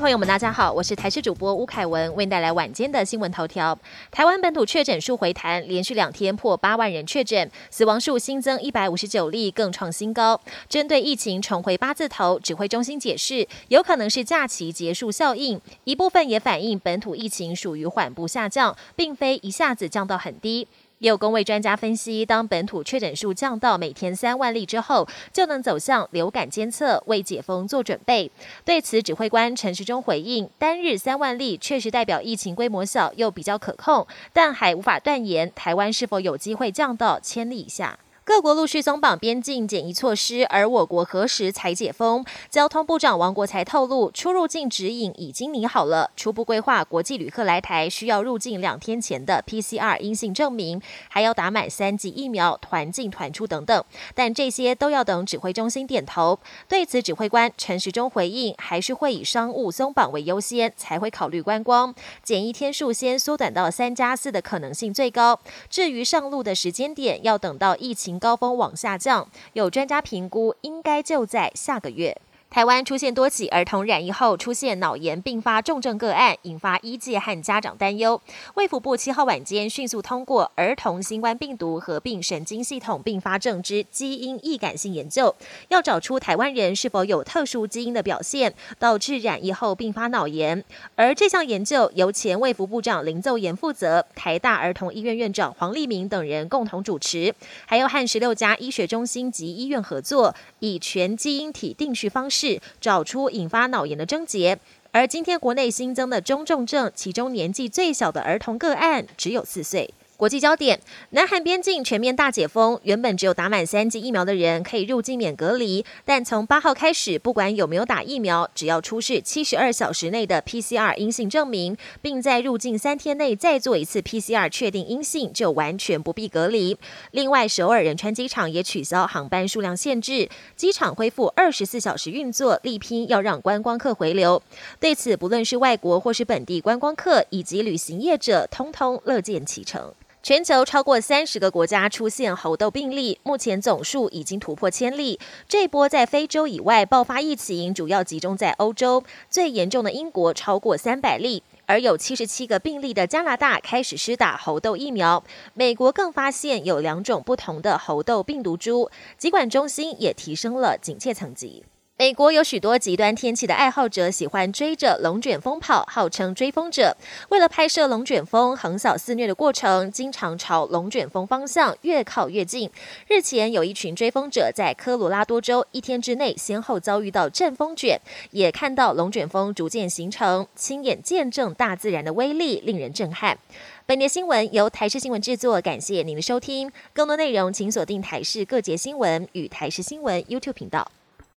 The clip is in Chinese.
朋友们，大家好，我是台视主播吴凯文，为您带来晚间的新闻头条。台湾本土确诊数回弹，连续两天破八万人确诊，死亡数新增一百五十九例，更创新高。针对疫情重回八字头，指挥中心解释，有可能是假期结束效应，一部分也反映本土疫情属于缓步下降，并非一下子降到很低。也有工位专家分析，当本土确诊数降到每天三万例之后，就能走向流感监测，为解封做准备。对此，指挥官陈时中回应：单日三万例确实代表疫情规模小，又比较可控，但还无法断言台湾是否有机会降到千例以下。各国陆续松绑边境检疫措施，而我国何时才解封？交通部长王国才透露，出入境指引已经拟好了，初步规划国际旅客来台需要入境两天前的 PCR 阴性证明，还要打满三剂疫苗，团进团出等等。但这些都要等指挥中心点头。对此，指挥官陈时中回应，还是会以商务松绑为优先，才会考虑观光。检疫天数先缩短到三加四的可能性最高。至于上路的时间点，要等到疫情。高峰往下降，有专家评估，应该就在下个月。台湾出现多起儿童染疫后出现脑炎并发重症个案，引发医界和家长担忧。卫福部七号晚间迅速通过儿童新冠病毒合并神经系统并发症之基因易感性研究，要找出台湾人是否有特殊基因的表现，导致染疫后并发脑炎。而这项研究由前卫福部长林奏言负责，台大儿童医院院长黄立明等人共同主持，还有和十六家医学中心及医院合作，以全基因体定序方式。是找出引发脑炎的症结，而今天国内新增的中重症，其中年纪最小的儿童个案只有四岁。国际焦点：南韩边境全面大解封，原本只有打满三剂疫苗的人可以入境免隔离，但从八号开始，不管有没有打疫苗，只要出示七十二小时内的 PCR 阴性证明，并在入境三天内再做一次 PCR 确定阴性，就完全不必隔离。另外，首尔仁川机场也取消航班数量限制，机场恢复二十四小时运作，力拼要让观光客回流。对此，不论是外国或是本地观光客以及旅行业者，通通乐见其成。全球超过三十个国家出现猴痘病例，目前总数已经突破千例。这波在非洲以外爆发疫情，主要集中在欧洲，最严重的英国超过三百例，而有七十七个病例的加拿大开始施打猴痘疫苗。美国更发现有两种不同的猴痘病毒株，疾管中心也提升了警戒层级。美国有许多极端天气的爱好者喜欢追着龙卷风跑，号称追风者。为了拍摄龙卷风横扫肆虐的过程，经常朝龙卷风方向越靠越近。日前，有一群追风者在科罗拉多州一天之内先后遭遇到阵风卷，也看到龙卷风逐渐形成，亲眼见证大自然的威力，令人震撼。本节新闻由台视新闻制作，感谢您的收听。更多内容请锁定台视各节新闻与台视新闻 YouTube 频道。